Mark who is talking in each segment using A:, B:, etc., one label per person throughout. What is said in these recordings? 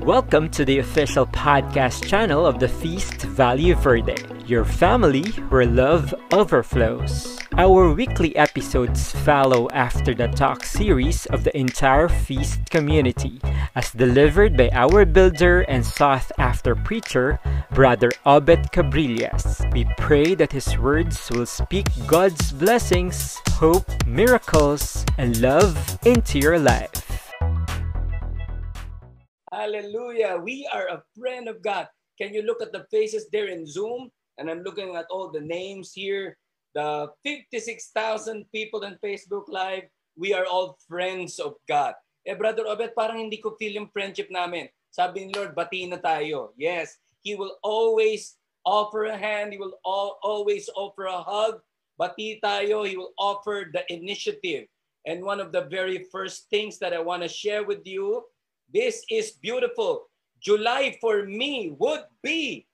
A: Welcome to the official podcast channel of the Feast Value Verde, your family where love overflows. Our weekly episodes follow after the talk series of the entire Feast community, as delivered by our builder and sought after preacher, Brother Obed Cabrillas. We pray that his words will speak God's blessings, hope, miracles, and love into your life.
B: Hallelujah. We are a friend of God. Can you look at the faces there in Zoom? And I'm looking at all the names here. The 56,000 people on Facebook Live. We are all friends of God. Eh, Brother Obet, parang hindi ko feel yung friendship namin. Sabi ni Lord, bati na tayo. Yes, He will always offer a hand. He will all, always offer a hug. Bati tayo. He will offer the initiative. And one of the very first things that I want to share with you this is beautiful. July for me would be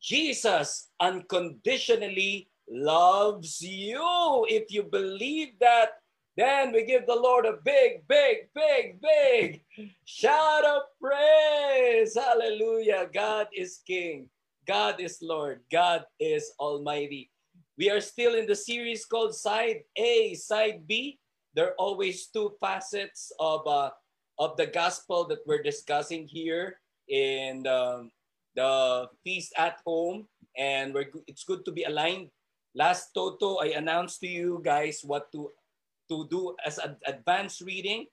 B: Jesus unconditionally loves you. If you believe that, then we give the Lord a big, big, big, big shout of praise. Hallelujah. God is King. God is Lord. God is Almighty. We are still in the series called Side A, Side B. There are always two facets of uh, of the gospel that we're discussing here in um, the feast at home. And we're it's good to be aligned. Last toto i announced to you guys what to to do as an advanced reading.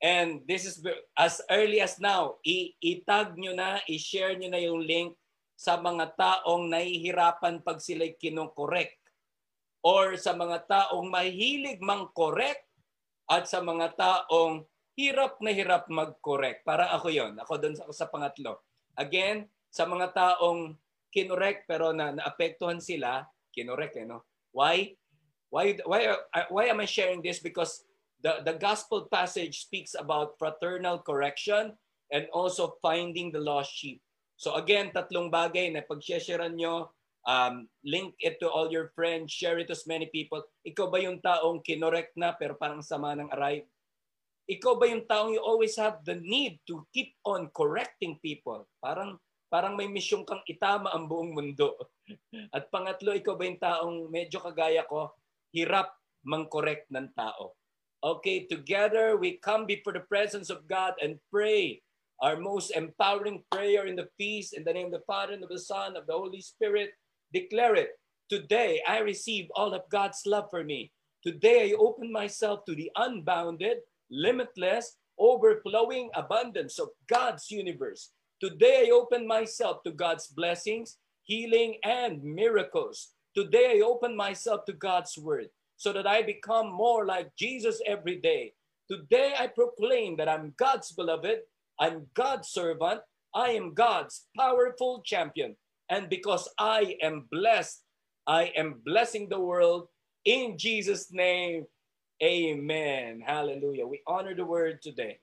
B: And this is as early as now i- itag nyo na i-share nyo na yung link sa mga taong nahihirapan pag sila'y kinokorek. Or sa mga taong mahilig mang correct at sa mga taong hirap na hirap mag-correct. Parang ako yon Ako doon ako sa pangatlo. Again, sa mga taong kinorek pero na naapektuhan sila, kinorek eh, no? Why? Why, why, uh, why am I sharing this? Because the, the gospel passage speaks about fraternal correction and also finding the lost sheep. So again, tatlong bagay na pag-share nyo, um, link it to all your friends, share it to as many people. Ikaw ba yung taong kinorek na pero parang sama ng aray? Ikaw ba yung taong you always have the need to keep on correcting people? Parang parang may misyong kang itama ang buong mundo. At pangatlo, ikaw ba yung taong medyo kagaya ko, hirap mang-correct ng tao? Okay, together we come before the presence of God and pray our most empowering prayer in the feast in the name of the Father and of the Son of the Holy Spirit. Declare it. Today I receive all of God's love for me. Today I open myself to the unbounded, limitless, overflowing abundance of God's universe. Today I open myself to God's blessings, healing, and miracles. Today I open myself to God's word so that I become more like Jesus every day. Today I proclaim that I'm God's beloved, I'm God's servant, I am God's powerful champion. And because I am blessed, I am blessing the world in Jesus' name. Amen. Hallelujah. We honor the word today.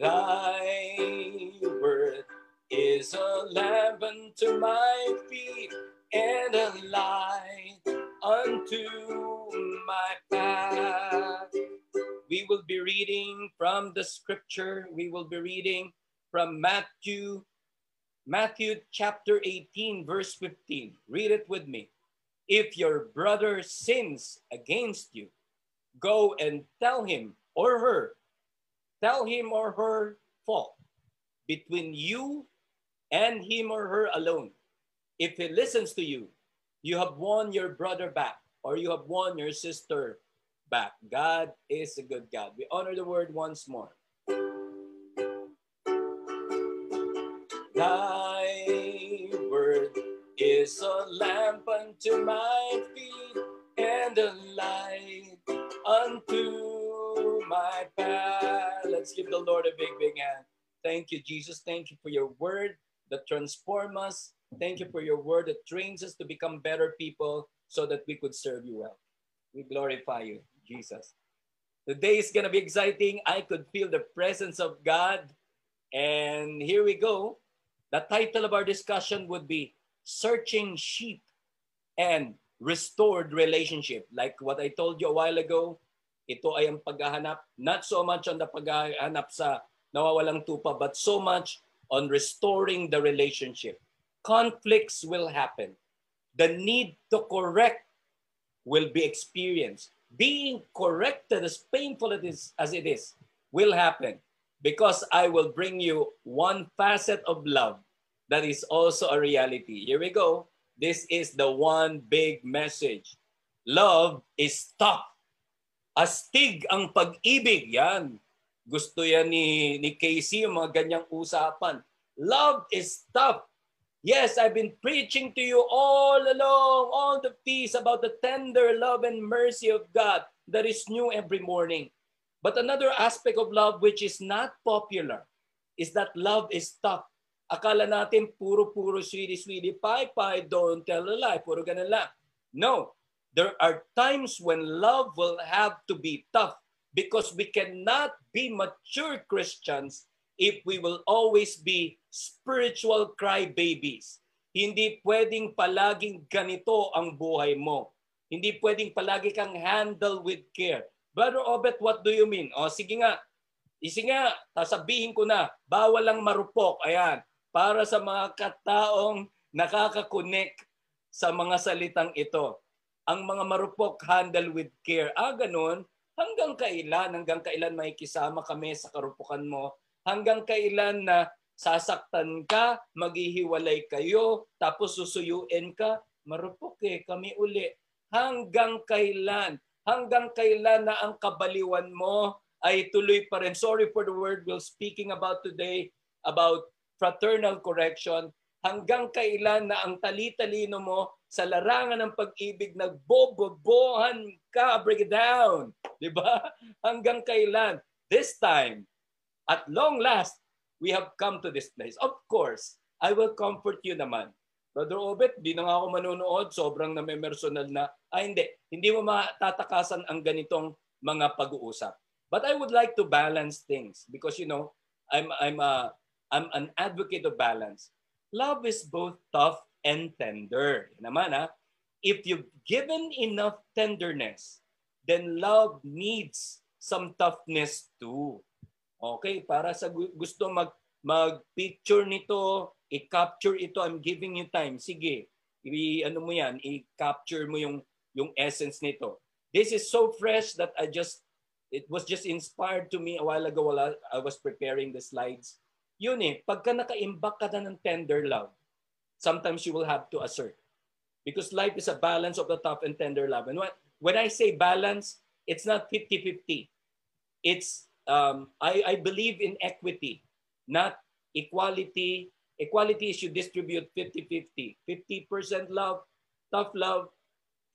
B: Thy word is a lamp unto my feet and a light unto my path. We will be reading from the scripture. We will be reading from Matthew, Matthew chapter 18, verse 15. Read it with me. If your brother sins against you, go and tell him or her, tell him or her fault between you and him or her alone. If he listens to you, you have won your brother back or you have won your sister back. God is a good God. We honor the word once more. Is a lamp unto my feet and a light unto my path. Let's give the Lord a big, big hand. Thank you, Jesus. Thank you for your word that transforms us. Thank you for your word that trains us to become better people so that we could serve you well. We glorify you, Jesus. Today is going to be exciting. I could feel the presence of God. And here we go. The title of our discussion would be Searching Sheep and Restored Relationship. Like what I told you a while ago, ito ay ang paghahanap, not so much on the paghahanap sa nawawalang tupa, but so much on restoring the relationship. Conflicts will happen. The need to correct will be experienced. Being corrected, as painful it is, as it is, will happen because I will bring you one facet of love that is also a reality. Here we go. This is the one big message. Love is tough. Astig ang pag-ibig. Yan. Gusto yan ni, ni Casey, yung mga ganyang usapan. Love is tough. Yes, I've been preaching to you all along, all the peace about the tender love and mercy of God that is new every morning. But another aspect of love which is not popular is that love is tough. Akala natin puro-puro sweetie-sweetie, pie-pie, don't tell a lie, puro ganun lang. No, there are times when love will have to be tough because we cannot be mature Christians if we will always be spiritual crybabies. Hindi pwedeng palaging ganito ang buhay mo. Hindi pwedeng palagi kang handle with care. Brother Obet, what do you mean? O sige nga, isi nga, sasabihin ko na, bawal lang marupok. Ayan, para sa mga kataong nakakakonek sa mga salitang ito ang mga marupok handle with care. Ah, ganun. Hanggang kailan, hanggang kailan may kisama kami sa karupukan mo? Hanggang kailan na sasaktan ka, maghihiwalay kayo, tapos susuyuin ka? Marupok eh, kami uli. Hanggang kailan? Hanggang kailan na ang kabaliwan mo ay tuloy pa rin. Sorry for the word we're speaking about today, about fraternal correction. Hanggang kailan na ang tali-talino mo sa larangan ng pag-ibig, nagbobobohan ka, break it down. Di ba? Hanggang kailan? This time, at long last, we have come to this place. Of course, I will comfort you naman. Brother Obet, di na nga ako manonood, sobrang namemersonal na. Ay hindi, hindi mo matatakasan ang ganitong mga pag-uusap. But I would like to balance things because you know, I'm I'm a I'm an advocate of balance. Love is both tough and tender. Naman ha, if you've given enough tenderness, then love needs some toughness too. Okay, para sa gusto mag mag-picture nito, i-capture ito, I'm giving you time. Sige, i ano mo yan, i-capture mo yung yung essence nito. This is so fresh that I just it was just inspired to me a while ago while I was preparing the slides. Yun eh, pagka naka-imbak ka na ng tender love, sometimes you will have to assert. Because life is a balance of the tough and tender love. And when, when I say balance, it's not 50-50. It's, um, I, I believe in equity, not equality. Equality is you distribute 50-50. 50% love, tough love,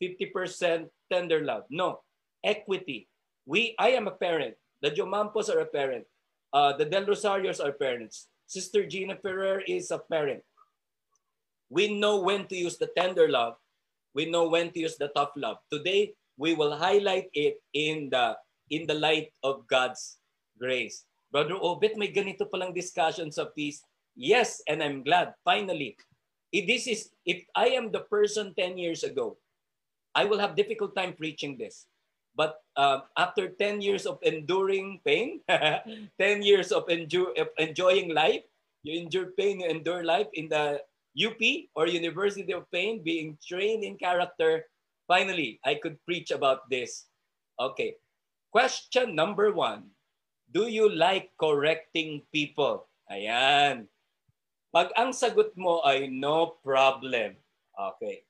B: 50% tender love. No, equity. We, I am a parent. The Jomampos are a parent. Uh, the Del Rosarios are parents. Sister Gina Ferrer is a parent. We know when to use the tender love. We know when to use the tough love. Today, we will highlight it in the in the light of God's grace. Brother Obet, may ganito palang discussion sa peace. Yes, and I'm glad. Finally, if this is if I am the person 10 years ago, I will have difficult time preaching this. But uh, after 10 years of enduring pain, 10 years of, enjoy, of enjoying life, you endure pain, you endure life in the UP or University of Pain, being trained in character. Finally, I could preach about this. Okay. Question number one. Do you like correcting people? Ayan. Pag ang sagot mo ay no problem. Okay.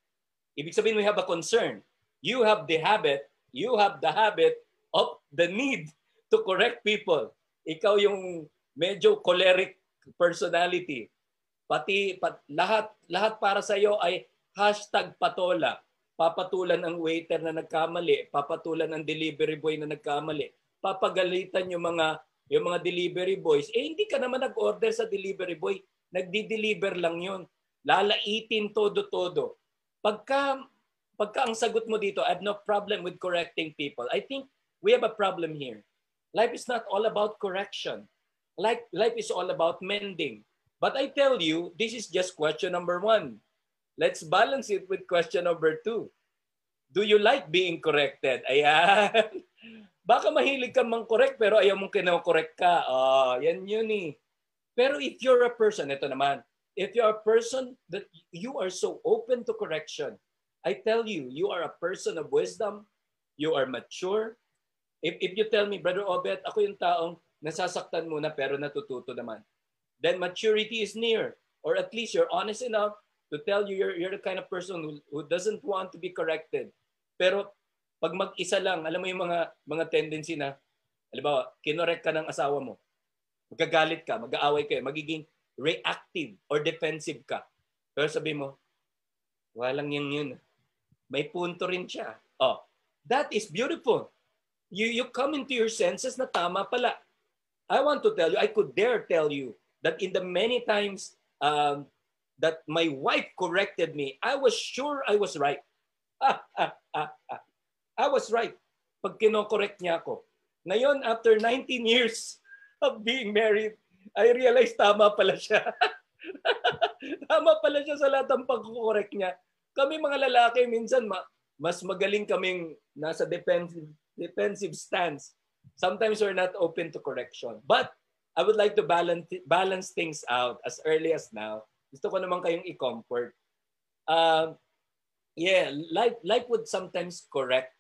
B: Ibig sabihin, we have a concern. You have the habit, you have the habit of the need to correct people. Ikaw yung medyo choleric personality Pati pat, lahat lahat para sa iyo ay hashtag patola. Papatulan ang waiter na nagkamali, papatulan ang delivery boy na nagkamali, papagalitan yung mga yung mga delivery boys. Eh hindi ka naman nag-order sa delivery boy, nagdi-deliver lang 'yon. Lalaitin todo-todo. Pagka pagka ang sagot mo dito, I have no problem with correcting people. I think we have a problem here. Life is not all about correction. Life, life is all about mending. But I tell you, this is just question number one. Let's balance it with question number two. Do you like being corrected? Ayan. Baka mahilig ka mang correct pero ayaw mong kino-correct ka. Ah, yan yun eh. Pero if you're a person, ito naman, if you're a person that you are so open to correction, I tell you, you are a person of wisdom, you are mature. If, if you tell me, Brother Obet, ako yung taong nasasaktan muna pero natututo naman, then maturity is near. Or at least you're honest enough to tell you you're, you're the kind of person who, who doesn't want to be corrected. Pero pag mag-isa lang, alam mo yung mga mga tendency na, halimbawa, kinorek ka ng asawa mo, magagalit ka, mag-aaway kayo, magiging reactive or defensive ka. Pero sabi mo, walang yan yun. May punto rin siya. Oh, that is beautiful. You, you come into your senses na tama pala. I want to tell you, I could dare tell you that in the many times um, that my wife corrected me, I was sure I was right. Ah, ah, ah. I was right pag kinokorek niya ako. Ngayon, after 19 years of being married, I realized tama pala siya. tama pala siya sa lahat ng pagkukorek niya kami mga lalaki minsan ma- mas magaling kaming nasa defensive defensive stance. Sometimes we're not open to correction. But I would like to balance balance things out as early as now. Gusto ko naman kayong i-comfort. Uh, yeah, like like would sometimes correct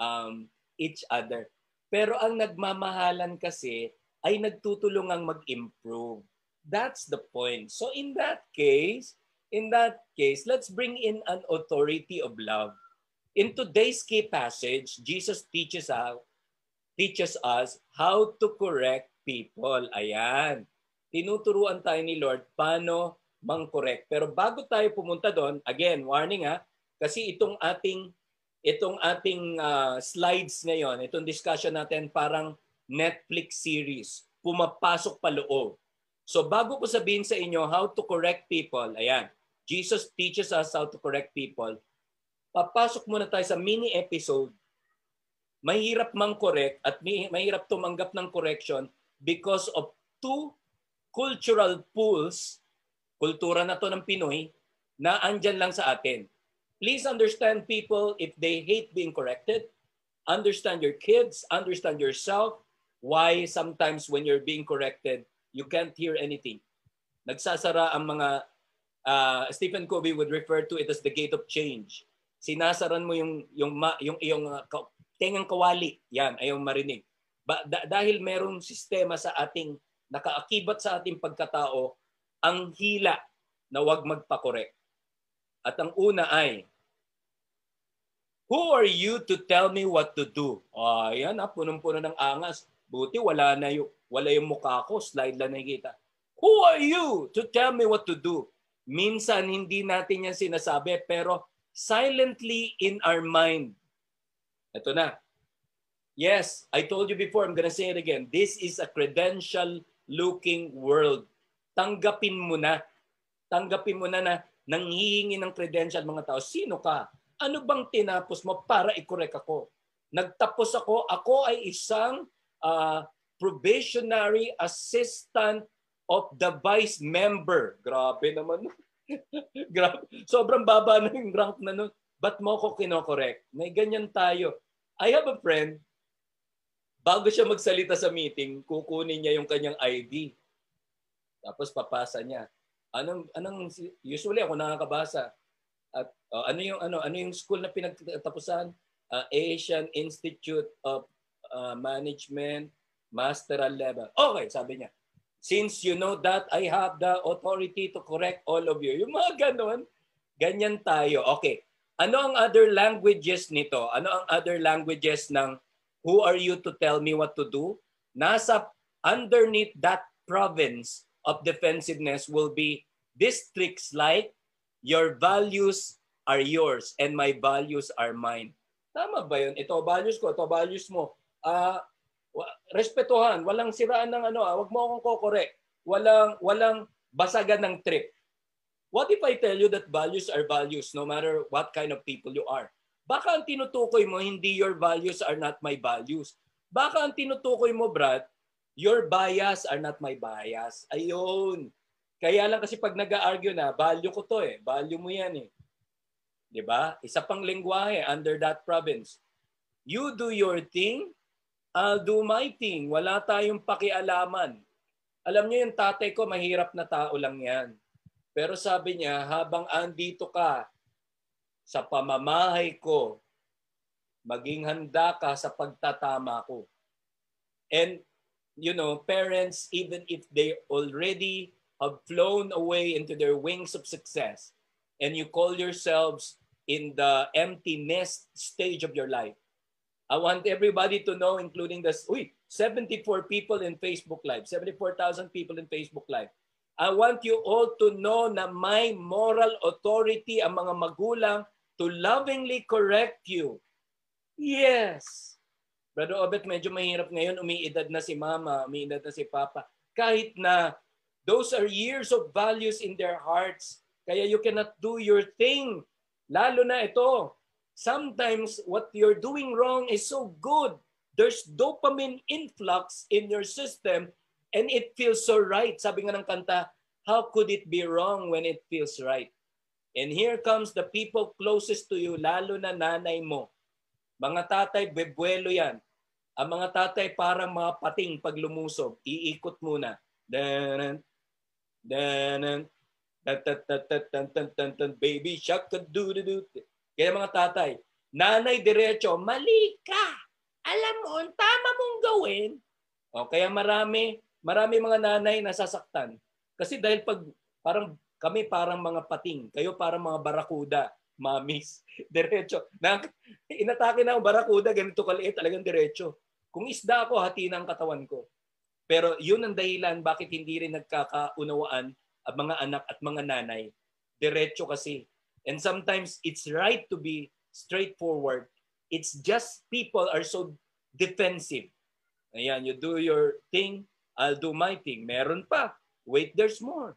B: um, each other. Pero ang nagmamahalan kasi ay nagtutulungang mag-improve. That's the point. So in that case, in that case, let's bring in an authority of love. In today's key passage, Jesus teaches us, teaches us how to correct people. Ayan. Tinuturuan tayo ni Lord paano mang-correct. Pero bago tayo pumunta doon, again, warning ha, kasi itong ating itong ating uh, slides ngayon, itong discussion natin parang Netflix series, pumapasok pa loob. So bago ko sabihin sa inyo how to correct people, ayan, Jesus teaches us how to correct people. Papasok muna tayo sa mini episode. Mahirap mang correct at mahirap tumanggap ng correction because of two cultural pools, kultura na to ng Pinoy, na andyan lang sa atin. Please understand people if they hate being corrected. Understand your kids, understand yourself, why sometimes when you're being corrected, you can't hear anything. Nagsasara ang mga uh, Stephen Covey would refer to it as the gate of change. Sinasaran mo yung yung ma, yung iyong uh, tengang kawali, yan ayaw marinig. Ba, da, dahil merong sistema sa ating nakaakibat sa ating pagkatao ang hila na wag magpakorek. At ang una ay Who are you to tell me what to do? Ayan, ah, punong-puno ng angas. Buti wala na yung, wala yung mukha ko, slide lang nakikita. Who are you to tell me what to do? Minsan hindi natin yan sinasabi pero silently in our mind. Ito na. Yes, I told you before, I'm gonna say it again. This is a credential looking world. Tanggapin mo na. Tanggapin mo na na nanghihingi ng credential mga tao. Sino ka? Ano bang tinapos mo para i-correct ako? Nagtapos ako, ako ay isang uh, probationary assistant of the vice member. Grabe naman. Grabe. Sobrang baba na yung rank na nun. Ba't mo ko kinokorek? May ganyan tayo. I have a friend, bago siya magsalita sa meeting, kukunin niya yung kanyang ID. Tapos papasa niya. Anong anong usually ako nakakabasa. At uh, ano yung ano ano yung school na pinagtapusan? Uh, Asian Institute of uh, Management Masteral level. Okay, sabi niya. Since you know that, I have the authority to correct all of you. Yung mga ganon, ganyan tayo. Okay. Ano ang other languages nito? Ano ang other languages ng who are you to tell me what to do? Nasa underneath that province of defensiveness will be districts like your values are yours and my values are mine. Tama ba yun? Ito values ko, ito values mo. Uh, respetuhan, walang siraan ng ano, ah, wag mo akong kokore. Walang walang basagan ng trip. What if I tell you that values are values no matter what kind of people you are? Baka ang tinutukoy mo hindi your values are not my values. Baka ang tinutukoy mo, Brad, your bias are not my bias. Ayun. Kaya lang kasi pag nag-argue na, value ko to eh. Value mo yan eh. ba? Isa pang lengguwahe under that province. You do your thing, I'll do. Wala tayong pakialaman. Alam niyo yung tatay ko, mahirap na tao lang yan. Pero sabi niya, habang andito ka sa pamamahay ko, maging handa ka sa pagtatama ko. And, you know, parents, even if they already have flown away into their wings of success, and you call yourselves in the empty nest stage of your life, I want everybody to know, including the uy, 74 people in Facebook Live, 74,000 people in Facebook Live. I want you all to know na may moral authority ang mga magulang to lovingly correct you. Yes. Brother Obet, medyo mahirap ngayon. Umiidad na si mama, umiidad na si papa. Kahit na those are years of values in their hearts. Kaya you cannot do your thing. Lalo na ito, sometimes what you're doing wrong is so good. There's dopamine influx in your system and it feels so right. Sabi nga ng kanta, how could it be wrong when it feels right? And here comes the people closest to you, lalo na nanay mo. Mga tatay, bebuelo yan. Ang mga tatay parang mga pating pag lumusog. Iikot muna. Danan, danan, baby shark, do do do kaya mga tatay, nanay diretso, mali ka. Alam mo, tama mong gawin. O, kaya marami, marami mga nanay nasasaktan. Kasi dahil pag parang kami parang mga pating, kayo parang mga barakuda, mamis, diretso. Na, inatake na ang barakuda, ganito kaliit, talagang diretso. Kung isda ako, hati na ang katawan ko. Pero yun ang dahilan bakit hindi rin nagkakaunawaan ang mga anak at mga nanay. Diretso kasi And sometimes it's right to be straightforward. It's just people are so defensive. Ayan, you do your thing, I'll do my thing. Meron pa. Wait, there's more.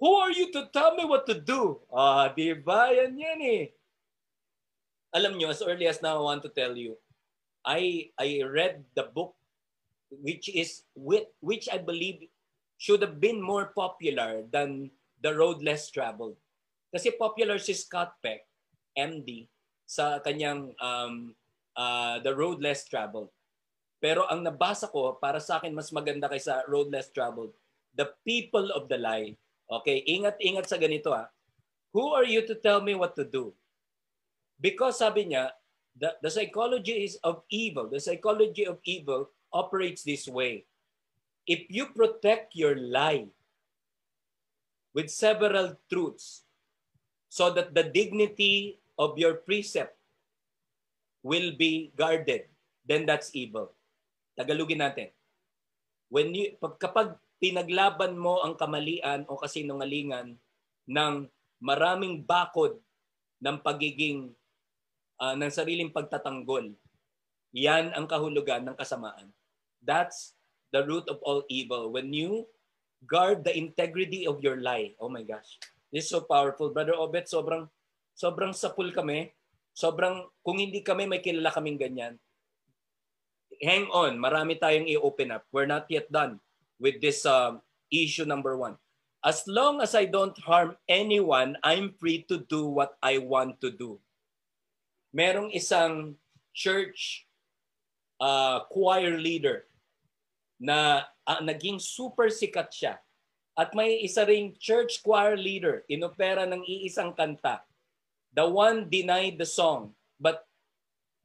B: Who are you to tell me what to do? Ah, di ba? Yan yan eh. Alam nyo, as early as now, I want to tell you, I I read the book which is which I believe should have been more popular than The Road Less Traveled. Kasi popular si Scott Peck, MD, sa kanyang um, uh, The Road Less Traveled. Pero ang nabasa ko, para sa akin mas maganda kaysa Road Less Traveled, The People of the Lie. Okay, ingat-ingat sa ganito. Ah. Who are you to tell me what to do? Because sabi niya, the, the psychology is of evil. The psychology of evil operates this way. If you protect your lie with several truths, so that the dignity of your precept will be guarded, then that's evil. Tagalugin natin. When you, kapag pinaglaban mo ang kamalian o kasinungalingan ng maraming bakod ng pagiging uh, ng sariling pagtatanggol, yan ang kahulugan ng kasamaan. That's the root of all evil. When you guard the integrity of your lie, oh my gosh, This is so powerful. Brother Obet, sobrang, sobrang sapul kami. Sobrang, kung hindi kami, may kilala kaming ganyan. Hang on, marami tayong i-open up. We're not yet done with this uh, issue number one. As long as I don't harm anyone, I'm free to do what I want to do. Merong isang church uh, choir leader na uh, naging super sikat siya at may isa ring church choir leader, inopera ng iisang kanta. The one denied the song, but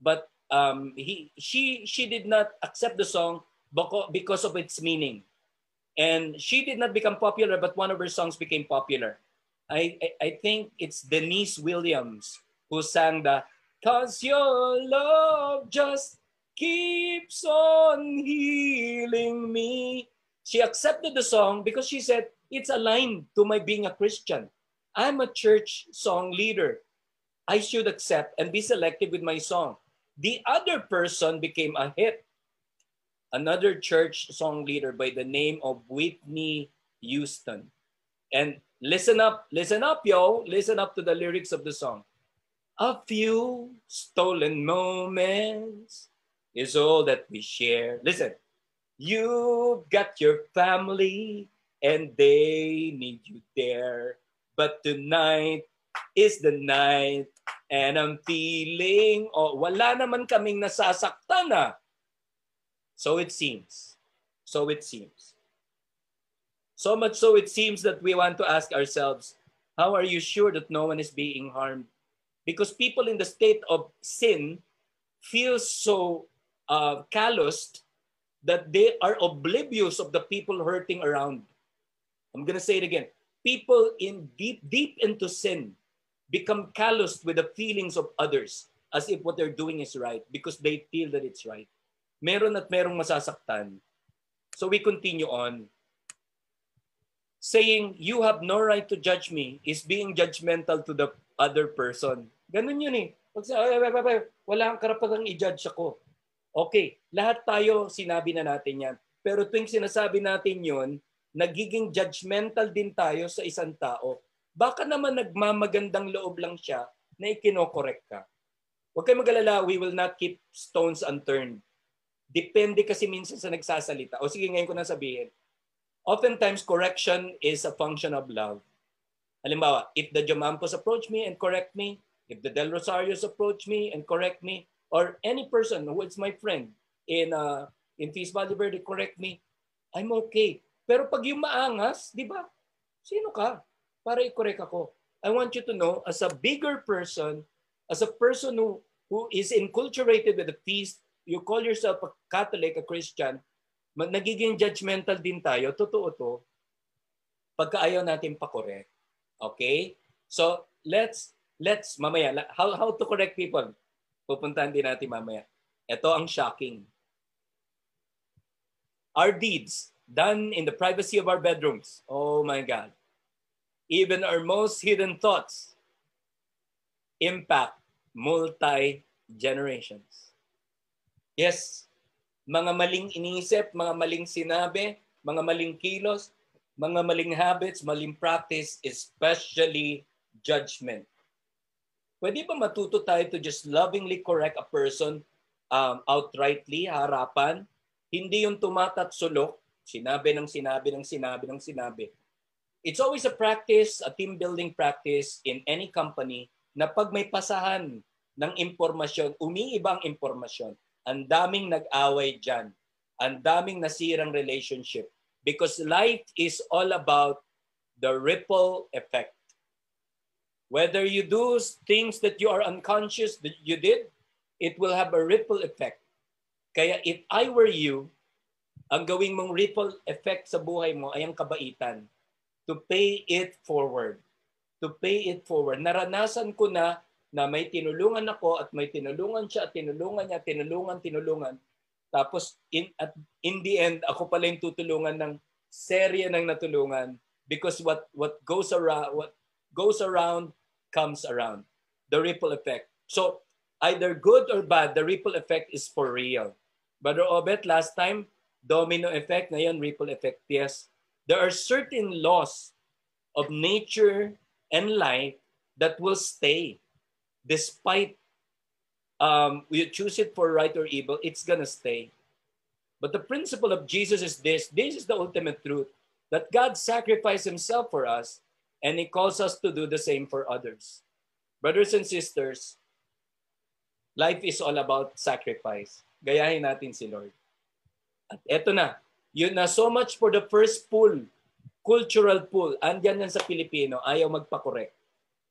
B: but um, he she she did not accept the song because of its meaning. And she did not become popular, but one of her songs became popular. I, I, I think it's Denise Williams who sang the Cause your love just keeps on healing me. She accepted the song because she said, it's aligned to my being a Christian. I'm a church song leader. I should accept and be selective with my song. The other person became a hit. Another church song leader by the name of Whitney Houston. And listen up, listen up, yo. Listen up to the lyrics of the song. A few stolen moments is all that we share. Listen. You've got your family and they need you there. But tonight is the night and I'm feeling, oh, wala naman kaming nasasaktan na. So it seems. So it seems. So much so it seems that we want to ask ourselves, how are you sure that no one is being harmed? Because people in the state of sin feel so uh, calloused that they are oblivious of the people hurting around. I'm going to say it again. People in deep, deep into sin become calloused with the feelings of others as if what they're doing is right because they feel that it's right. Meron at merong masasaktan. So we continue on. Saying, you have no right to judge me is being judgmental to the other person. Ganun yun eh. Pag wala kang karapatang i-judge ako. Okay, lahat tayo sinabi na natin yan. Pero tuwing sinasabi natin yon, nagiging judgmental din tayo sa isang tao. Baka naman nagmamagandang loob lang siya na ikinokorek ka. Huwag kayo magalala, we will not keep stones unturned. Depende kasi minsan sa nagsasalita. O sige, ngayon ko na sabihin. Oftentimes, correction is a function of love. Halimbawa, if the Jomampos approach me and correct me, if the Del Rosarios approach me and correct me, or any person who is my friend in uh, in Feast Valley Verde correct me, I'm okay. Pero pag yung maangas, di ba? Sino ka? Para i-correct ako. I want you to know, as a bigger person, as a person who, who is enculturated with the feast, you call yourself a Catholic, a Christian, nagiging judgmental din tayo. Totoo to. Pagka ayaw natin pa-correct. Okay? So, let's, let's, mamaya, how, how to correct people? Pupuntahan din natin mamaya. Ito ang shocking. Our deeds done in the privacy of our bedrooms. Oh my God. Even our most hidden thoughts impact multi-generations. Yes, mga maling iniisip, mga maling sinabi, mga maling kilos, mga maling habits, maling practice, especially judgment. Pwede ba matuto tayo to just lovingly correct a person um, outrightly, harapan? Hindi yung tumatat sulok, sinabi ng sinabi ng sinabi ng sinabi. It's always a practice, a team building practice in any company na pag may pasahan ng impormasyon, umiibang impormasyon, ang daming nag-away dyan. Ang daming nasirang relationship. Because life is all about the ripple effect. Whether you do things that you are unconscious that you did, it will have a ripple effect. Kaya if I were you, ang gawing mong ripple effect sa buhay mo ay ang kabaitan. To pay it forward. To pay it forward. Naranasan ko na na may tinulungan ako at may tinulungan siya at tinulungan niya, tinulungan, tinulungan. Tapos in, at in the end, ako pala yung tutulungan ng serye ng natulungan because what what goes around what goes around comes around. The ripple effect. So either good or bad, the ripple effect is for real. Brother Obet, last time, domino effect, ngayon ripple effect. Yes, there are certain laws of nature and life that will stay despite um, you choose it for right or evil, it's gonna stay. But the principle of Jesus is this. This is the ultimate truth that God sacrificed himself for us and He calls us to do the same for others. Brothers and sisters, life is all about sacrifice. Gayahin natin si Lord. At eto na, yun na so much for the first pull, cultural pull. Andyan yan sa Pilipino, ayaw magpakorek.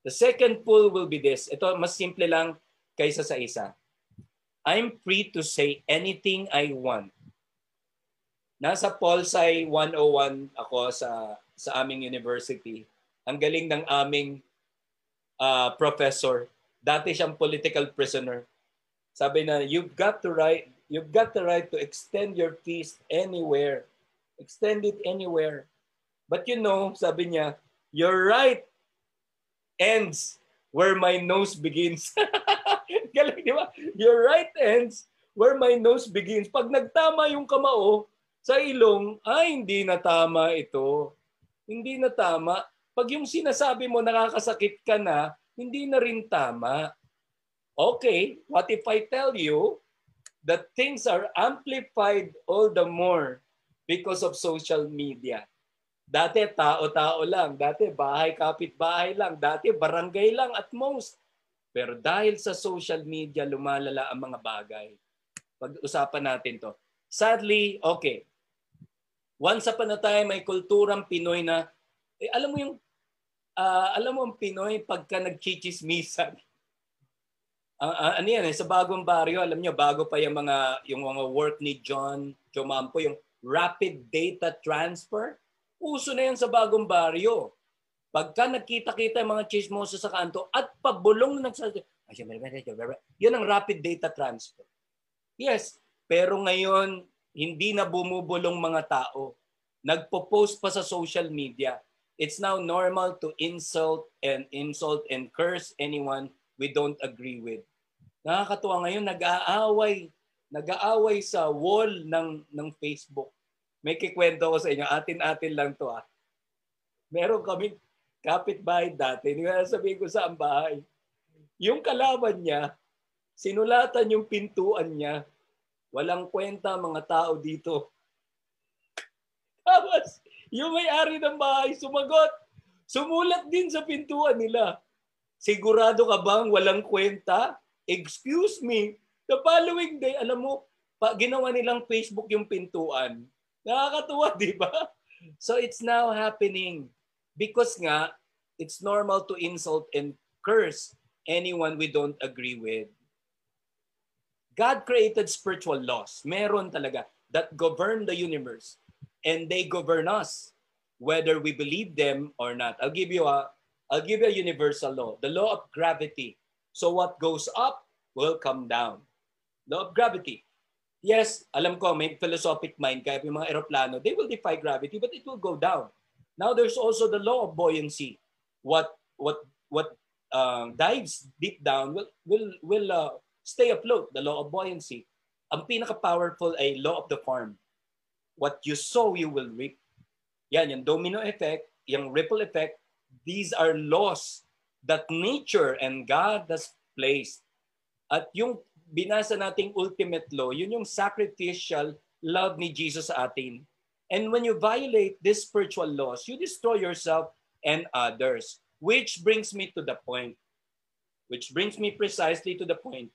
B: The second pull will be this. Ito, mas simple lang kaysa sa isa. I'm free to say anything I want. Nasa Polsai 101 ako sa sa aming university ang galing ng aming uh, professor. Dati siyang political prisoner. Sabi na, you've got to right, you've got the right to extend your feast anywhere. Extend it anywhere. But you know, sabi niya, your right ends where my nose begins. Galing, di ba? Your right ends where my nose begins. Pag nagtama yung kamao sa ilong, ay, hindi na tama ito. Hindi na tama. Pag yung sinasabi mo nakakasakit ka na, hindi na rin tama. Okay, what if I tell you that things are amplified all the more because of social media? Dati tao-tao lang, dati bahay kapit-bahay lang, dati barangay lang at most. Pero dahil sa social media, lumalala ang mga bagay. Pag-usapan natin to. Sadly, okay. Once upon a time, may kulturang Pinoy na, eh, alam mo yung, uh, alam mo ang Pinoy pagka nagchichismisan. Uh, uh, ano yan, eh, sa bagong baryo, alam niyo, bago pa yung mga, yung mga work ni John Chomampo, yung rapid data transfer, uso na yan sa bagong baryo. Pagka nakita-kita yung mga chismoso sa kanto at pabulong na nagsasabi, yun ang rapid data transfer. Yes, pero ngayon, hindi na bumubulong mga tao. Nagpo-post pa sa social media. It's now normal to insult and insult and curse anyone we don't agree with. Nakakatuwa ngayon, nag-aaway. Nag-aaway sa wall ng, ng Facebook. May kikwento ko sa inyo. Atin-atin lang to ah. Meron kami kapitbahay dati. Hindi ko sabihin ko sa bahay. Yung kalaban niya, sinulatan yung pintuan niya. Walang kwenta mga tao dito. Tapos, yung may-ari ng bahay sumagot. Sumulat din sa pintuan nila. Sigurado ka bang walang kwenta? Excuse me. The following day, alam mo, pa, ginawa nilang Facebook yung pintuan. Nakakatuwa, di ba? So it's now happening because nga, it's normal to insult and curse anyone we don't agree with. God created spiritual laws. Meron talaga that govern the universe. And they govern us whether we believe them or not. I'll give you a I'll give you a universal law, the law of gravity. So what goes up will come down. Law of gravity. Yes, alam ko may philosophic mind kaya yung mga eroplano, they will defy gravity but it will go down. Now there's also the law of buoyancy. What what what uh, dives deep down will will will uh, stay afloat, the law of buoyancy. Ang pinaka-powerful ay law of the farm. What you sow, you will reap. Yan, yung domino effect, yung ripple effect, these are laws that nature and God has placed. At yung binasa nating ultimate law, yun yung sacrificial love ni Jesus sa atin. And when you violate these spiritual laws, you destroy yourself and others. Which brings me to the point. Which brings me precisely to the point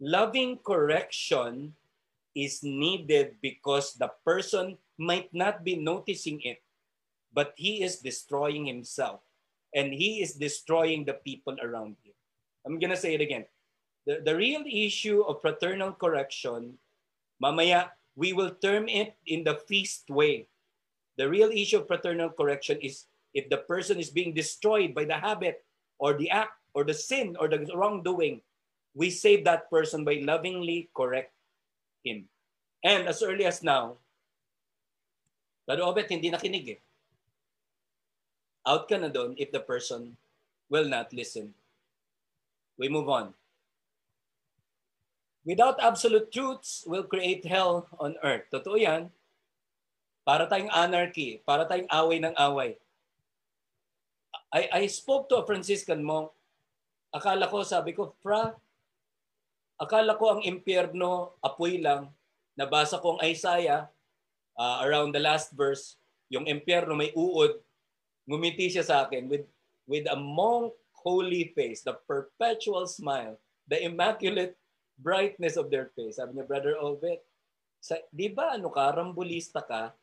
B: loving correction is needed because the person might not be noticing it, but he is destroying himself and he is destroying the people around him. I'm going to say it again. The, the real issue of fraternal correction, mamaya, we will term it in the feast way. The real issue of fraternal correction is if the person is being destroyed by the habit or the act or the sin or the wrongdoing, we save that person by lovingly correct him. And as early as now, Brother Obet, hindi nakinig eh. Out ka na doon if the person will not listen. We move on. Without absolute truths will create hell on earth. Totoo yan. Para tayong anarchy, para tayong away ng away. I, I spoke to a Franciscan monk. Akala ko, sabi ko, Fra, Akala ko ang impyerno, apoy lang. Nabasa ko ang Isaiah, uh, around the last verse, yung impyerno may uod. Ngumiti siya sa akin with, with a monk holy face, the perpetual smile, the immaculate brightness of their face. Sabi niya, Brother Obet, sa, di ba ano ka, rambulista ka,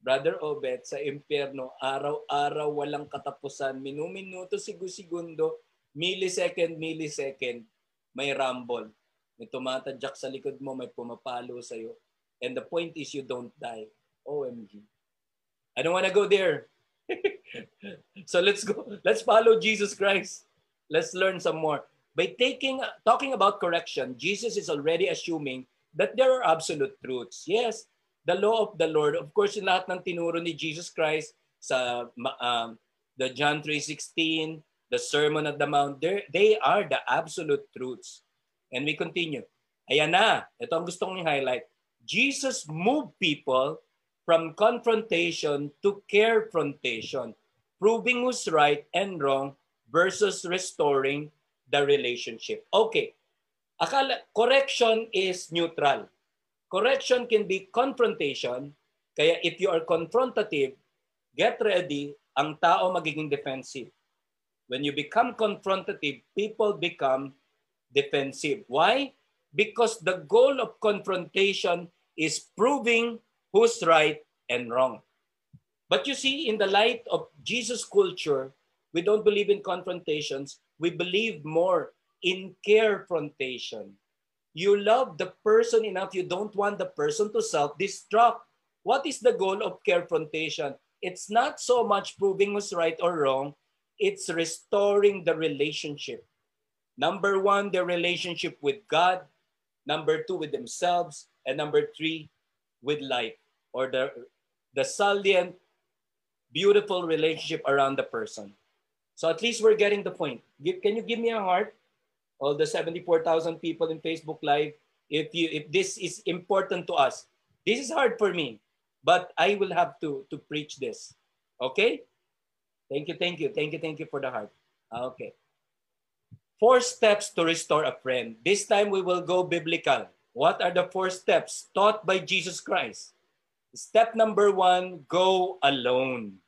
B: Brother Obet, sa impyerno, araw-araw walang katapusan, minuminuto, sigu-segundo, millisecond, millisecond, may rumble. May tumatadyak sa likod mo, may pumapalo sa'yo. And the point is you don't die. OMG. I don't want to go there. so let's go. Let's follow Jesus Christ. Let's learn some more. By taking talking about correction, Jesus is already assuming that there are absolute truths. Yes, the law of the Lord. Of course, yung lahat ng tinuro ni Jesus Christ sa um, the John 3:16, the Sermon of the Mount, they are the absolute truths. And we continue. Ayan na. Ito ang gusto kong highlight. Jesus moved people from confrontation to carefrontation, proving who's right and wrong versus restoring the relationship. Okay. Akala, correction is neutral. Correction can be confrontation. Kaya if you are confrontative, get ready, ang tao magiging defensive. When you become confrontative, people become defensive. Why? Because the goal of confrontation is proving who's right and wrong. But you see, in the light of Jesus' culture, we don't believe in confrontations. We believe more in carefrontation. You love the person enough, you don't want the person to self-destruct. What is the goal of carefrontation? It's not so much proving who's right or wrong, it's restoring the relationship. Number one, the relationship with God. Number two, with themselves. And number three, with life or the, the salient, beautiful relationship around the person. So at least we're getting the point. Can you give me a heart? All the 74,000 people in Facebook Live, if you if this is important to us, this is hard for me, but I will have to to preach this. Okay? Thank you, thank you, thank you, thank you for the heart. Ah, okay. Four steps to restore a friend. This time we will go biblical. What are the four steps taught by Jesus Christ? Step number one, go alone.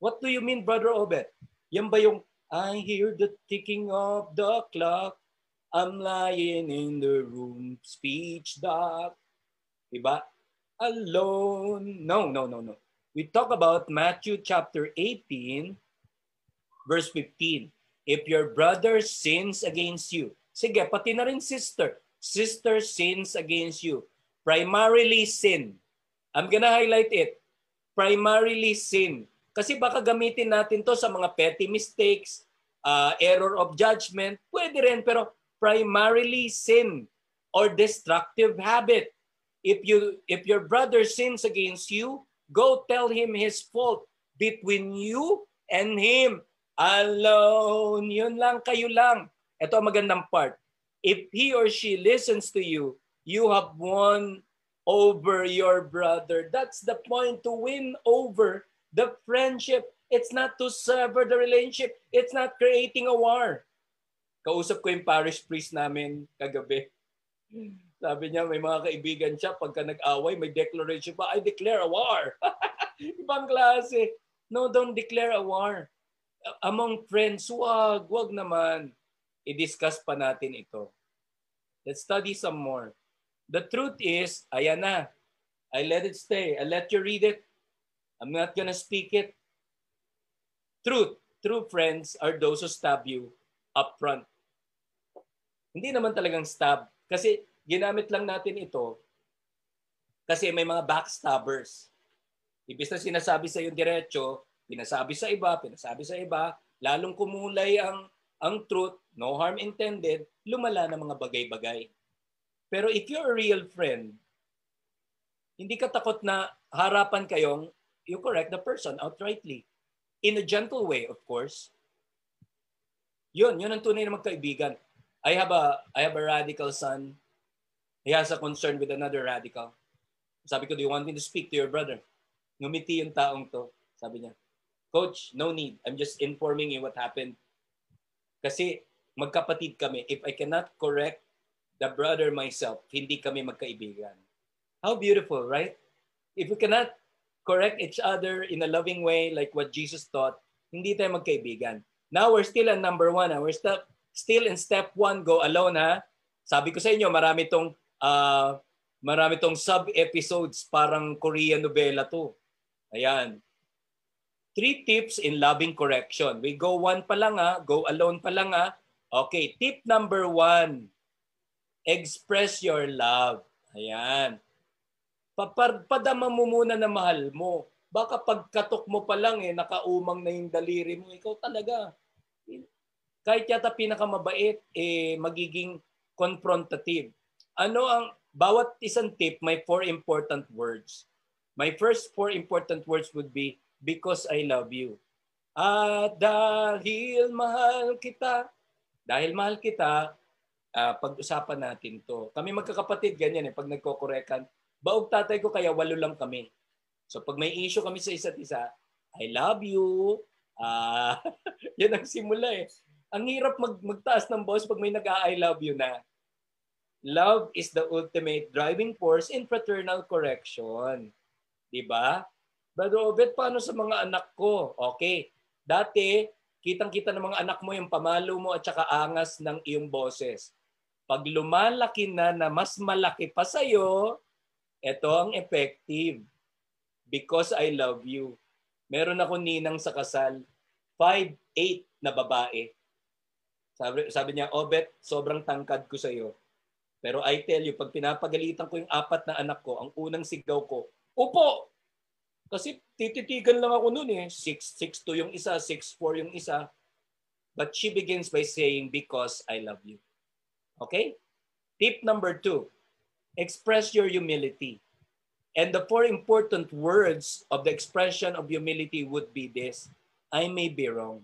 B: What do you mean, Brother Obet? Yan ba yung, I hear the ticking of the clock. I'm lying in the room, speech doc. Diba? Alone. No, no, no, no. We talk about Matthew chapter 18, verse 15. If your brother sins against you, sige, pati na rin sister, sister sins against you. Primarily sin. I'm gonna highlight it. Primarily sin. Kasi baka gamitin natin to sa mga petty mistakes, uh, error of judgment, pwede rin, pero primarily sin or destructive habit. If you if your brother sins against you, go tell him his fault between you and him alone. Yun lang, kayo lang. Ito ang magandang part. If he or she listens to you, you have won over your brother. That's the point to win over the friendship. It's not to sever the relationship. It's not creating a war. Kausap ko yung parish priest namin kagabi. Sabi niya, may mga kaibigan siya, pagka nag-away, may declaration pa, I declare a war. Ibang klase. No, don't declare a war among friends, wag, wag naman. I-discuss pa natin ito. Let's study some more. The truth is, ayan na. I let it stay. I let you read it. I'm not gonna speak it. Truth. True friends are those who stab you up front. Hindi naman talagang stab. Kasi ginamit lang natin ito kasi may mga backstabbers. Ibig na sinasabi sa iyo diretso, pinasabi sa iba, pinasabi sa iba, lalong kumulay ang ang truth, no harm intended, lumala ng mga bagay-bagay. Pero if you're a real friend, hindi ka takot na harapan kayong you correct the person outrightly. In a gentle way, of course. Yun, yun ang tunay na magkaibigan. I have a I have a radical son. He has a concern with another radical. Sabi ko, do you want me to speak to your brother? Ngumiti yung taong to. Sabi niya, Coach, no need. I'm just informing you what happened. Kasi magkapatid kami. If I cannot correct the brother myself, hindi kami magkaibigan. How beautiful, right? If we cannot correct each other in a loving way like what Jesus taught, hindi tayo magkaibigan. Now we're still at number one. Ha? We're step, still in step one, go alone. ha. Sabi ko sa inyo, marami tong, uh, marami tong sub-episodes, parang Korean novela to. Ayan three tips in loving correction. We go one pa lang ha, go alone pa lang ha. Okay, tip number one, express your love. Ayan. Padama mo muna na mahal mo. Baka pagkatok mo pa lang eh, nakaumang na yung daliri mo. Ikaw talaga. Kahit yata pinakamabait, eh, magiging confrontative. Ano ang, bawat isang tip, may four important words. My first four important words would be, because I love you. At dahil mahal kita, dahil mahal kita, uh, pag-usapan natin to. Kami magkakapatid, ganyan eh, pag nagkokorekan. Baog tatay ko, kaya walo lang kami. So pag may issue kami sa isa't isa, I love you. Ah, uh, yan ang simula eh. Ang hirap mag magtaas ng boss pag may nag-I love you na. Love is the ultimate driving force in fraternal correction. 'Di ba? Brother Obed, paano sa mga anak ko? Okay. Dati, kitang-kita ng mga anak mo yung pamalo mo at saka angas ng iyong boses. Pag lumalaki na na mas malaki pa sa'yo, Ito ang effective. Because I love you. Meron ako ninang sa kasal, 5'8 na babae. Sabi, sabi niya, Obet, sobrang tangkad ko sa iyo. Pero I tell you, pag pinapagalitan ko yung apat na anak ko, ang unang sigaw ko, Upo! Kasi tititigan lang ako noon eh. 6'2 yung isa, 6'4 yung isa. But she begins by saying, because I love you. Okay? Tip number two, express your humility. And the four important words of the expression of humility would be this, I may be wrong.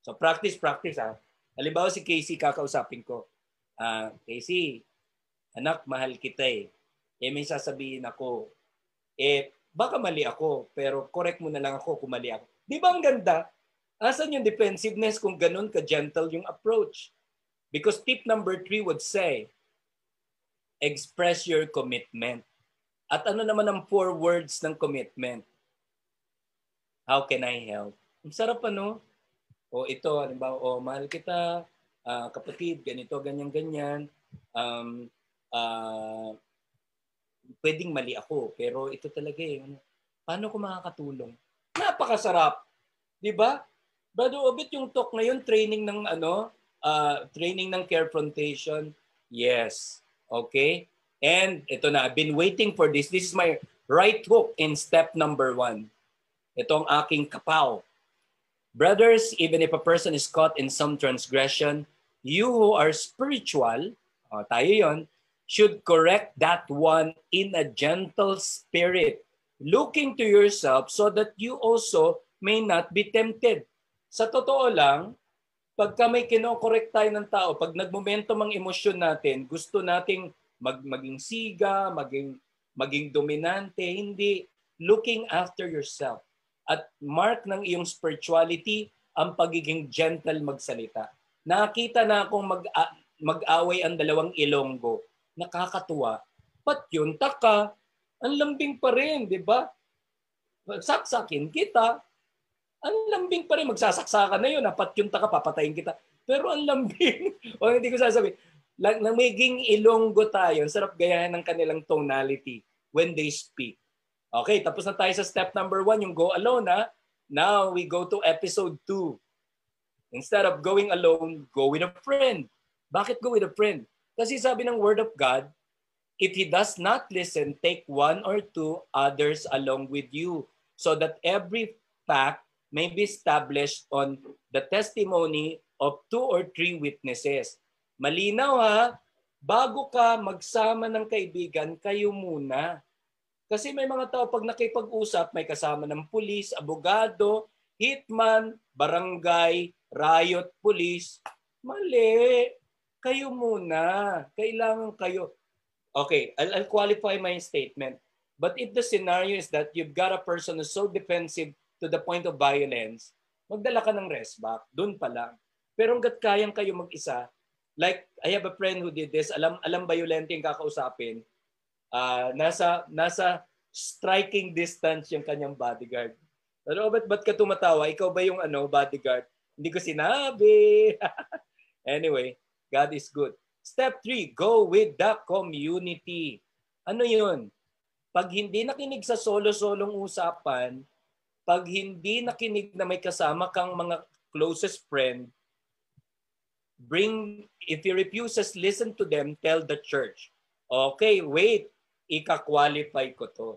B: So practice, practice ha. Halimbawa si Casey kakausapin ko. Uh, Casey, anak, mahal kita eh. Eh may sasabihin ako. Eh, baka mali ako, pero correct mo na lang ako kung mali ako. Di ba ang ganda? Asan yung defensiveness kung ganun ka-gentle yung approach? Because tip number three would say, express your commitment. At ano naman ang four words ng commitment? How can I help? Ang sarap ano? O ito, halimbawa, o mahal kita, uh, kapatid, ganito, ganyan, ganyan. Um, uh, pwedeng mali ako, pero ito talaga eh. Ano, paano ko makakatulong? Napakasarap. Di ba? Brother Obit, yung talk ngayon, training ng ano, uh, training ng care frontation. Yes. Okay? And ito na, I've been waiting for this. This is my right hook in step number one. Ito ang aking kapaw. Brothers, even if a person is caught in some transgression, you who are spiritual, oh, tayo yon, should correct that one in a gentle spirit, looking to yourself so that you also may not be tempted. Sa totoo lang, pagka may kinokorek tayo ng tao, pag nagmomentum ang emosyon natin, gusto nating mag, maging siga, maging, maging dominante, hindi. Looking after yourself. At mark ng iyong spirituality ang pagiging gentle magsalita. Nakita na akong mag, mag-away ang dalawang ilonggo. Nakakatuwa. Pat yun, taka, ang lambing pa rin, di ba? Saksakin kita, ang lambing pa rin, magsasaksakan na yun, apat yung taka, papatayin kita. Pero ang lambing, o hindi ko sasabihin, lang, namiging ilonggo tayo, sarap gayahin ng kanilang tonality when they speak. Okay, tapos na tayo sa step number one, yung go alone ha. Now we go to episode 2. Instead of going alone, go with a friend. Bakit go with a friend? Kasi sabi ng Word of God, if he does not listen, take one or two others along with you so that every fact may be established on the testimony of two or three witnesses. Malinaw ha, bago ka magsama ng kaibigan, kayo muna. Kasi may mga tao pag nakipag-usap, may kasama ng pulis, abogado, hitman, barangay, riot, pulis. Mali. Kayo muna. Kailangan kayo. Okay, I'll, I'll qualify my statement. But if the scenario is that you've got a person who's so defensive to the point of violence, magdala ka ng rest back. Doon pa lang. Pero hanggat kayang kayo mag-isa, like I have a friend who did this, alam alam violent yung kakausapin, uh, nasa nasa striking distance yung kanyang bodyguard. Pero ba't, ba't ka tumatawa? Ikaw ba yung ano, bodyguard? Hindi ko sinabi. anyway, God is good. Step 3, go with the community. Ano yun? Pag hindi nakinig sa solo-solong usapan, pag hindi nakinig na may kasama kang mga closest friend, bring, if he refuses, listen to them, tell the church. Okay, wait, ika-qualify ko to.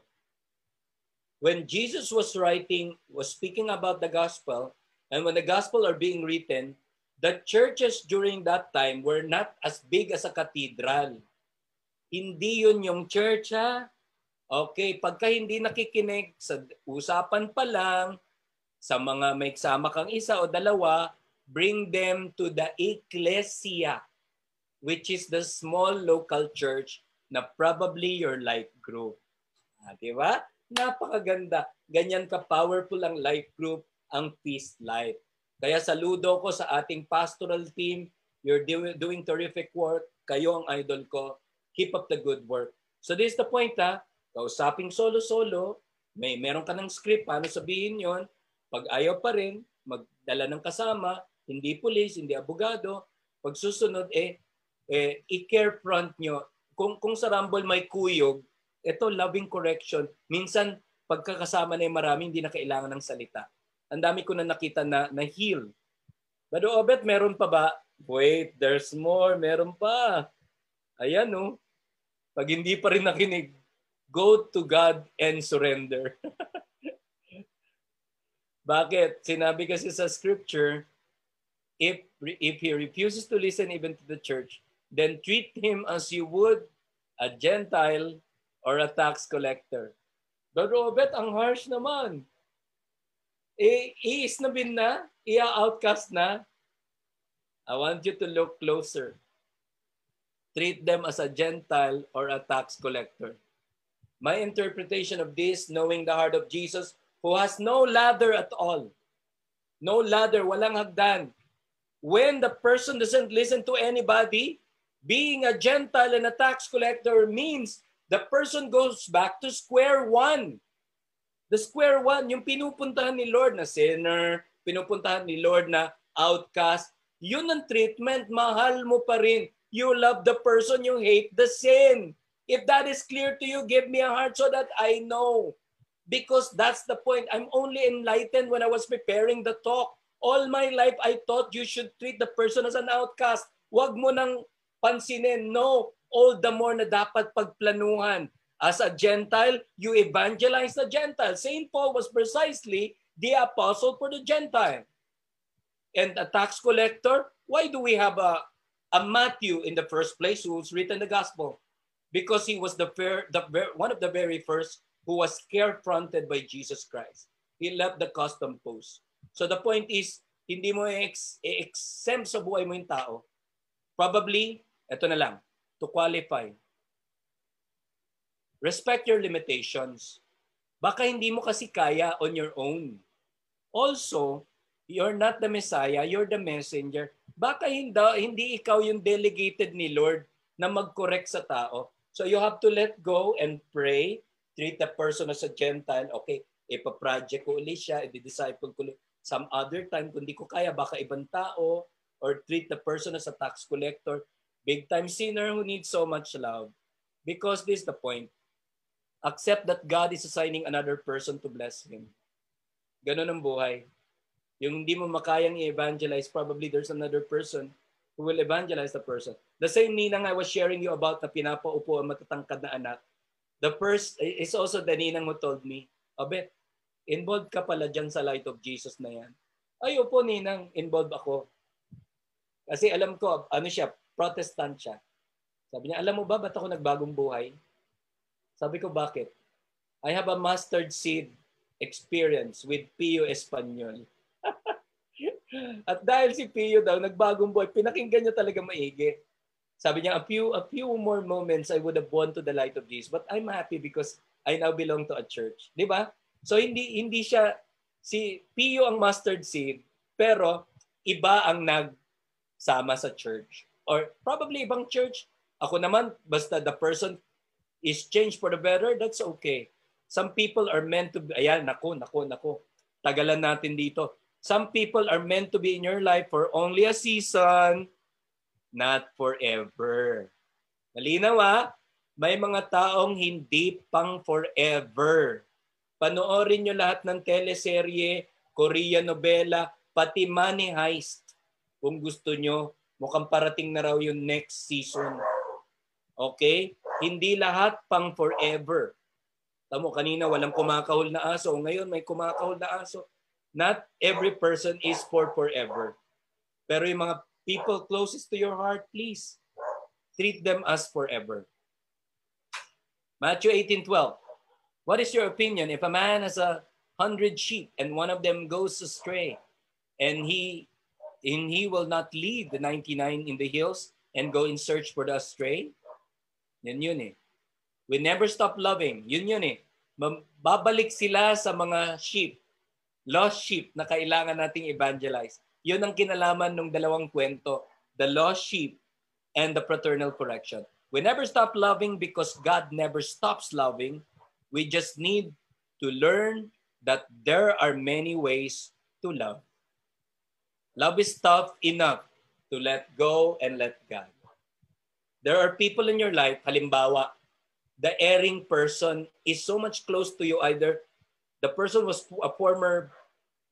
B: When Jesus was writing, was speaking about the gospel, and when the gospel are being written, the churches during that time were not as big as a cathedral. Hindi yun yung church ha. Okay, pagka hindi nakikinig sa usapan pa lang, sa mga may kasama kang isa o dalawa, bring them to the ecclesia, which is the small local church na probably your life group. Ah, di ba? Napakaganda. Ganyan ka-powerful ang life group, ang peace life. Kaya saludo ko sa ating pastoral team. You're doing terrific work. Kayo ang idol ko. Keep up the good work. So this is the point ha kausaping solo-solo, may meron ka ng script, paano sabihin yon Pag ayaw pa rin, magdala ng kasama, hindi pulis, hindi abogado, pag susunod, eh, eh i-care front nyo. Kung, kung sa Rumble may kuyog, ito loving correction. Minsan, pagkakasama na yung marami, hindi na kailangan ng salita. Ang dami ko na nakita na, na heal. Pero Obet, meron pa ba? Wait, there's more. Meron pa. Ayan, no? Oh. Pag hindi pa rin nakinig, go to God and surrender. Bakit? Sinabi kasi sa scripture, if if he refuses to listen even to the church, then treat him as you would a Gentile or a tax collector. But Robert, ang harsh naman. Eh, iisnabin na, ia-outcast na. I want you to look closer. Treat them as a Gentile or a tax collector. My interpretation of this, knowing the heart of Jesus, who has no ladder at all. No ladder, walang hagdan. When the person doesn't listen to anybody, being a Gentile and a tax collector means the person goes back to square one. The square one, yung pinupuntahan ni Lord na sinner, pinupuntahan ni Lord na outcast, yun ang treatment, mahal mo pa rin. You love the person, you hate the sin. If that is clear to you, give me a heart so that I know. Because that's the point. I'm only enlightened when I was preparing the talk. All my life, I thought you should treat the person as an outcast. Huwag mo nang pansinin. No, all the more na dapat pagplanuhan. As a Gentile, you evangelize the Gentile. St. Paul was precisely the apostle for the Gentile. And a tax collector, why do we have a, a Matthew in the first place who's written the gospel? Because he was the, fair, the one of the very first who was care-fronted by Jesus Christ. He left the custom post. So the point is, hindi mo i-exempt sa buhay mo yung tao. Probably, ito na lang, to qualify. Respect your limitations. Baka hindi mo kasi kaya on your own. Also, you're not the Messiah, you're the messenger. Baka hindi, hindi ikaw yung delegated ni Lord na mag-correct sa tao. So you have to let go and pray. Treat the person as a Gentile. Okay, ipa-project ko ulit siya, i-disciple ko ulit. Some other time, kung di ko kaya, baka ibang tao. Or treat the person as a tax collector big time sinner who needs so much love. Because this is the point. Accept that God is assigning another person to bless him. Ganon ang buhay. Yung hindi mo makayang i-evangelize, probably there's another person who will evangelize the person. The same ninang I was sharing you about na pinapaupo ang matatangkad na anak. The first is also the ninang who told me, Abet, involved ka pala dyan sa light of Jesus na yan. Ay, opo ninang, involved ako. Kasi alam ko, ano siya, Protestant siya. Sabi niya, alam mo ba ba't ako nagbagong buhay? Sabi ko, bakit? I have a mustard seed experience with Pio Espanyol. At dahil si Pio daw nagbagong buhay, pinakinggan niya talaga maigi. Sabi niya, a few, a few more moments I would have won to the light of Jesus. But I'm happy because I now belong to a church. Di ba? So hindi hindi siya, si Pio ang mustard seed, pero iba ang nagsama sa church or probably ibang church. Ako naman, basta the person is changed for the better, that's okay. Some people are meant to be, ayan, nako, nako, nako. Tagalan natin dito. Some people are meant to be in your life for only a season, not forever. Malinaw ah, may mga taong hindi pang forever. Panoorin nyo lahat ng teleserye, Korean novela, pati Money Heist kung gusto nyo Mukhang parating na raw yung next season. Okay? Hindi lahat pang forever. Tamo, kanina walang kumakahol na aso. Ngayon may kumakahol na aso. Not every person is for forever. Pero yung mga people closest to your heart, please, treat them as forever. Matthew 18:12. What is your opinion if a man has a hundred sheep and one of them goes astray and he and he will not leave the 99 in the hills and go in search for the astray. Yan yun eh. We never stop loving. Yun yun eh. Babalik sila sa mga sheep, lost sheep na kailangan nating evangelize. Yun ang kinalaman ng dalawang kwento, the lost sheep and the fraternal correction. We never stop loving because God never stops loving. We just need to learn that there are many ways to love. Love is tough enough to let go and let God. There are people in your life, halimbawa, the erring person is so much close to you either the person was a former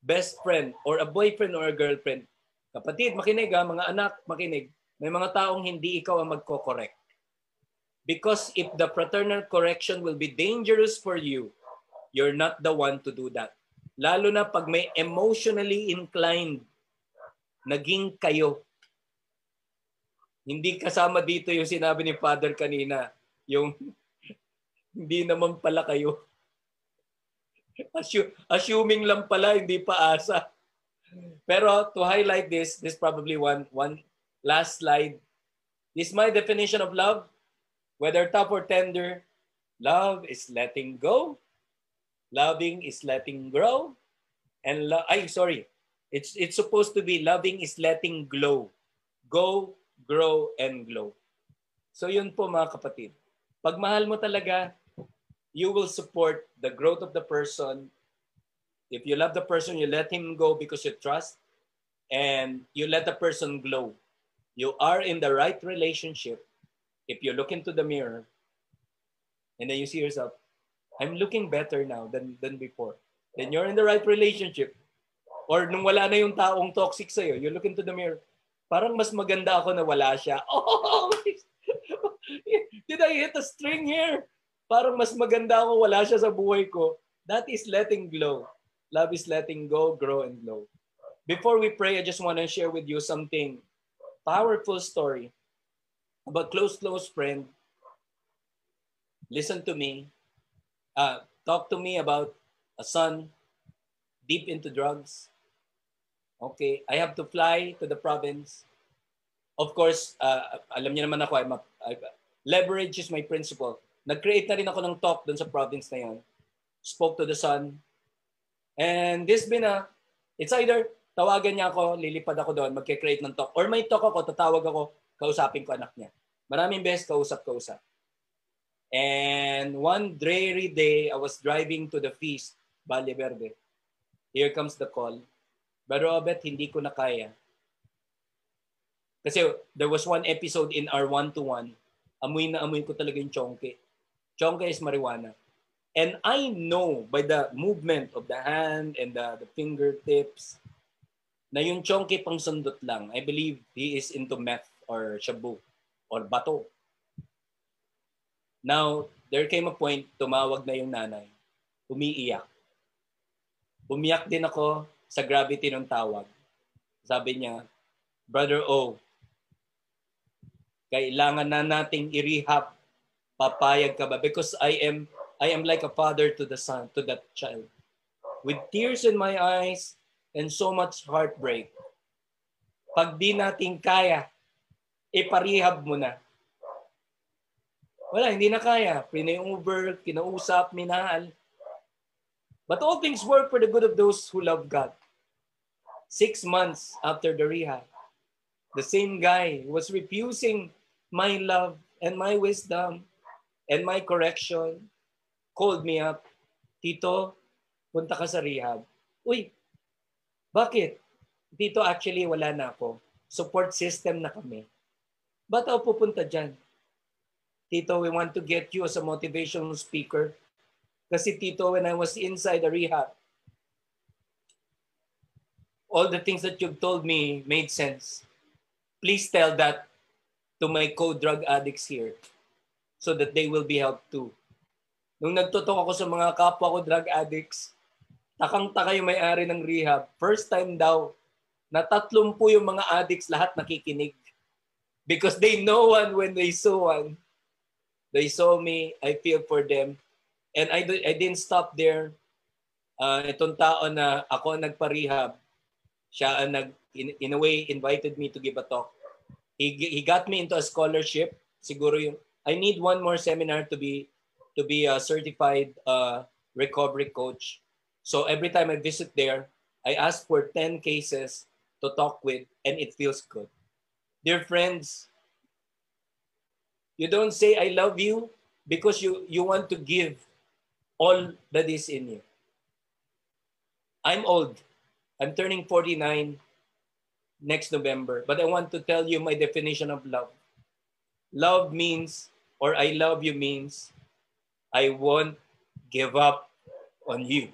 B: best friend or a boyfriend or a girlfriend. Kapatid, makinig ha, mga anak, makinig. May mga taong hindi ikaw ang magko-correct. Because if the fraternal correction will be dangerous for you, you're not the one to do that. Lalo na pag may emotionally inclined, naging kayo. Hindi kasama dito yung sinabi ni Father kanina, yung hindi naman pala kayo. assuming lang pala, hindi pa asa. Pero to highlight this, this probably one, one last slide. This is my definition of love. Whether tough or tender, love is letting go. Loving is letting grow. And lo- ay, sorry. It's, it's supposed to be loving is letting glow. Go, grow, and glow. So yun po mga kapatid. Pag mahal mo talaga, you will support the growth of the person. If you love the person, you let him go because you trust and you let the person glow. You are in the right relationship. If you look into the mirror and then you see yourself, I'm looking better now than, than before. Then you're in the right relationship. Or nung wala na yung taong toxic sa'yo, you look into the mirror, parang mas maganda ako na wala siya. Oh, did I hit a string here? parang mas maganda ako wala siya sa buhay ko. That is letting go. Love is letting go, grow, and glow. Before we pray, I just want to share with you something powerful story about close, close friend. Listen to me. Uh, talk to me about a son deep into drugs. Okay, I have to fly to the province. Of course, uh, alam niyo naman ako, I'm a, I, leverage is my principle. Nag-create na rin ako ng talk doon sa province na yon. Spoke to the son. And this been a, it's either tawagan niya ako, lilipad ako doon, magke-create ng talk. Or may talk ako, tatawag ako, kausapin ko anak niya. Maraming beses kausap-kausap. And one dreary day, I was driving to the feast, Valle Verde. Here comes the call. Pero Robert, hindi ko na kaya. Kasi there was one episode in our one-to-one, amoy na amoy ko talaga yung chonke. Chongka is marijuana. And I know by the movement of the hand and the, the fingertips na yung chonky pang sundot lang. I believe he is into meth or shabu or bato. Now, there came a point, tumawag na yung nanay. Umiiyak. Umiyak din ako sa gravity ng tawag. Sabi niya, Brother O, kailangan na nating i-rehab papayag ka ba? Because I am I am like a father to the son, to that child. With tears in my eyes and so much heartbreak. Pag di natin kaya, iparehab mo na. Wala, hindi na kaya. Pinay-over, kinausap, minahal. But all things work for the good of those who love God. Six months after the rehab, the same guy was refusing my love and my wisdom and my correction called me up, Tito, punta ka sa rehab. Uy, bakit? Tito, actually wala na ako. Support system na kami. Ba't ako pupunta dyan? Tito, we want to get you as a motivational speaker. Kasi Tito, when I was inside the rehab, all the things that you've told me made sense. Please tell that to my co-drug addicts here so that they will be helped too. Nung nagtutok ako sa mga kapwa ko drug addicts, takang-taka yung may-ari ng rehab. First time daw, na tatlong po yung mga addicts lahat nakikinig. Because they know one when they saw one. They saw me, I feel for them. And I, I didn't stop there. Uh, itong tao na ako nagpa-rehab, siya ang nag, in, in a way, invited me to give a talk. He, he got me into a scholarship. Siguro yung I need one more seminar to be to be a certified uh, recovery coach. So every time I visit there, I ask for 10 cases to talk with and it feels good. Dear friends, you don't say I love you because you, you want to give all that is in you. I'm old. I'm turning 49 next November, but I want to tell you my definition of love. Love means or I love you means I won't give up on you.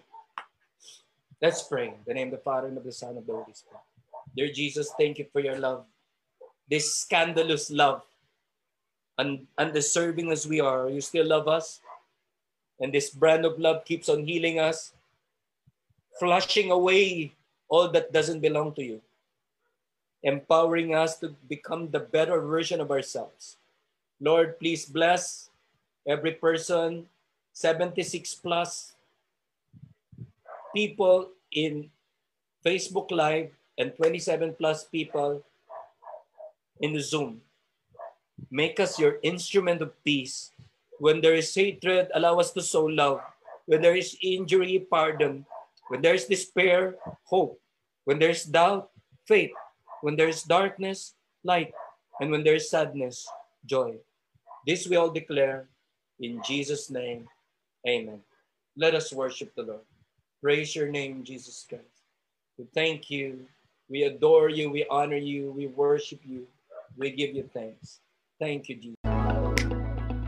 B: Let's pray. The name of the Father and of the Son and of the Holy Spirit. Dear Jesus, thank you for your love. This scandalous love. Un- undeserving as we are, you still love us. And this brand of love keeps on healing us, flushing away all that doesn't belong to you, empowering us to become the better version of ourselves. Lord, please bless every person, 76 plus people in Facebook Live and 27 plus people in the Zoom. Make us your instrument of peace. When there is hatred, allow us to sow love. When there is injury, pardon. When there is despair, hope. When there is doubt, faith. When there is darkness, light. And when there is sadness, joy. This we all declare in Jesus' name. Amen. Let us worship the Lord. Praise your name, Jesus Christ. We thank you. We adore you. We honor you. We worship you. We give you thanks. Thank you, Jesus.